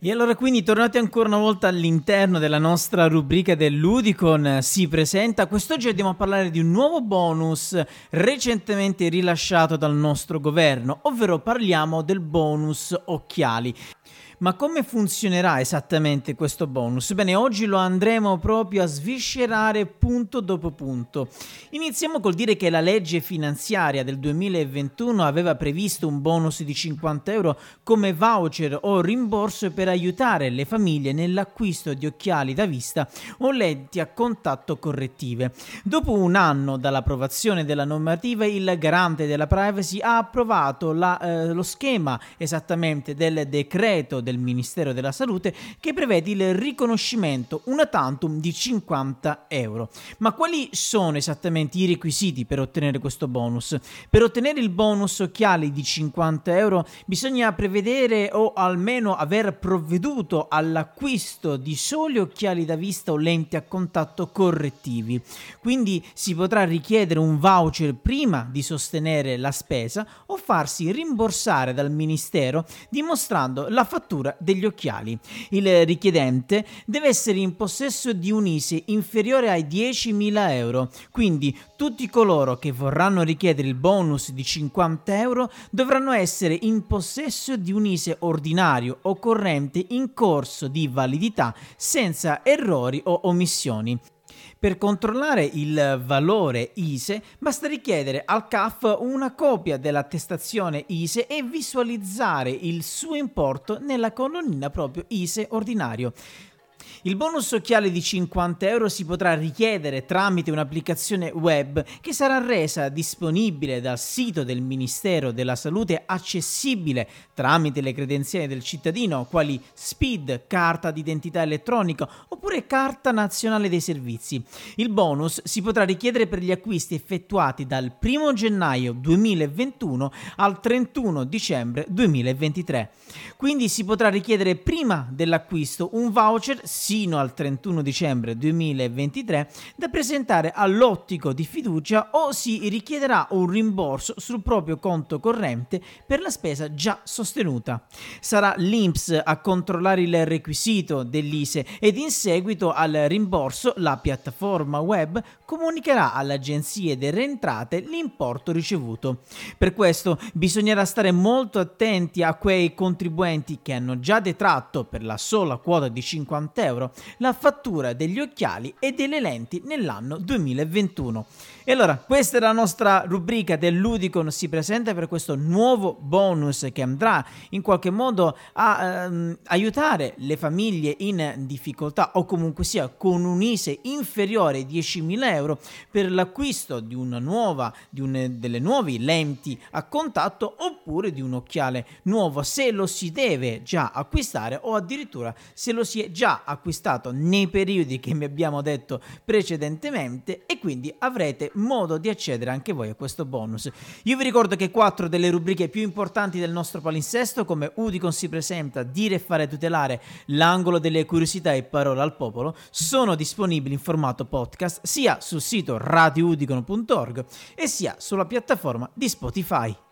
E allora quindi tornate ancora una volta all'interno della nostra rubrica dell'Udicon si presenta. Quest'oggi andiamo a parlare di un nuovo bonus recentemente rilasciato dal nostro governo, ovvero parliamo del bonus occhiali. Ma come funzionerà esattamente questo bonus? Bene, oggi lo andremo proprio a sviscerare punto dopo punto. Iniziamo col dire che la legge finanziaria del 2021 aveva previsto un bonus di 50 euro come voucher o rimborso per aiutare le famiglie nell'acquisto di occhiali da vista o lenti a contatto correttive. Dopo un anno dall'approvazione della normativa, il garante della privacy ha approvato la, eh, lo schema esattamente del decreto del Ministero della Salute che prevede il riconoscimento una tantum di 50 euro. Ma quali sono esattamente i requisiti per ottenere questo bonus? Per ottenere il bonus occhiali di 50 euro bisogna prevedere o almeno aver provveduto all'acquisto di soli occhiali da vista o lenti a contatto correttivi. Quindi si potrà richiedere un voucher prima di sostenere la spesa o farsi rimborsare dal Ministero dimostrando la fattura fattura degli occhiali. Il richiedente deve essere in possesso di un ISE inferiore ai 10.000 euro, quindi tutti coloro che vorranno richiedere il bonus di 50 euro dovranno essere in possesso di un ISE ordinario o corrente in corso di validità senza errori o omissioni. Per controllare il valore ISE basta richiedere al CAF una copia dell'attestazione ISE e visualizzare il suo importo nella colonnina proprio ISE ordinario. Il bonus occhiali di 50 euro si potrà richiedere tramite un'applicazione web che sarà resa disponibile dal sito del Ministero della Salute accessibile tramite le credenziali del cittadino quali SPID, carta d'identità elettronica oppure carta nazionale dei servizi. Il bonus si potrà richiedere per gli acquisti effettuati dal 1 gennaio 2021 al 31 dicembre 2023. Quindi si potrà richiedere prima dell'acquisto un voucher sino al 31 dicembre 2023 da presentare all'ottico di fiducia o si richiederà un rimborso sul proprio conto corrente per la spesa già sostenuta. Sarà l'INPS a controllare il requisito dell'ISE ed in seguito al rimborso la piattaforma web comunicherà alle agenzie delle entrate l'importo ricevuto. Per questo bisognerà stare molto attenti a quei contribuenti che hanno già detratto per la sola quota di 50 euro euro la fattura degli occhiali e delle lenti nell'anno 2021. E allora, questa è la nostra rubrica dell'Udicon si presenta per questo nuovo bonus che andrà in qualche modo a ehm, aiutare le famiglie in difficoltà o comunque sia con un ISE inferiore ai 10.000 euro per l'acquisto di una nuova, di un, delle nuove lenti a contatto oppure di un occhiale nuovo se lo si deve già acquistare o addirittura se lo si è già acquistato nei periodi che mi abbiamo detto precedentemente e quindi avrete modo di accedere anche voi a questo bonus. Io vi ricordo che quattro delle rubriche più importanti del nostro palinsesto, come Udicon si presenta, dire e fare tutelare, l'angolo delle curiosità e parole al popolo, sono disponibili in formato podcast sia sul sito radioudicon.org e sia sulla piattaforma di Spotify.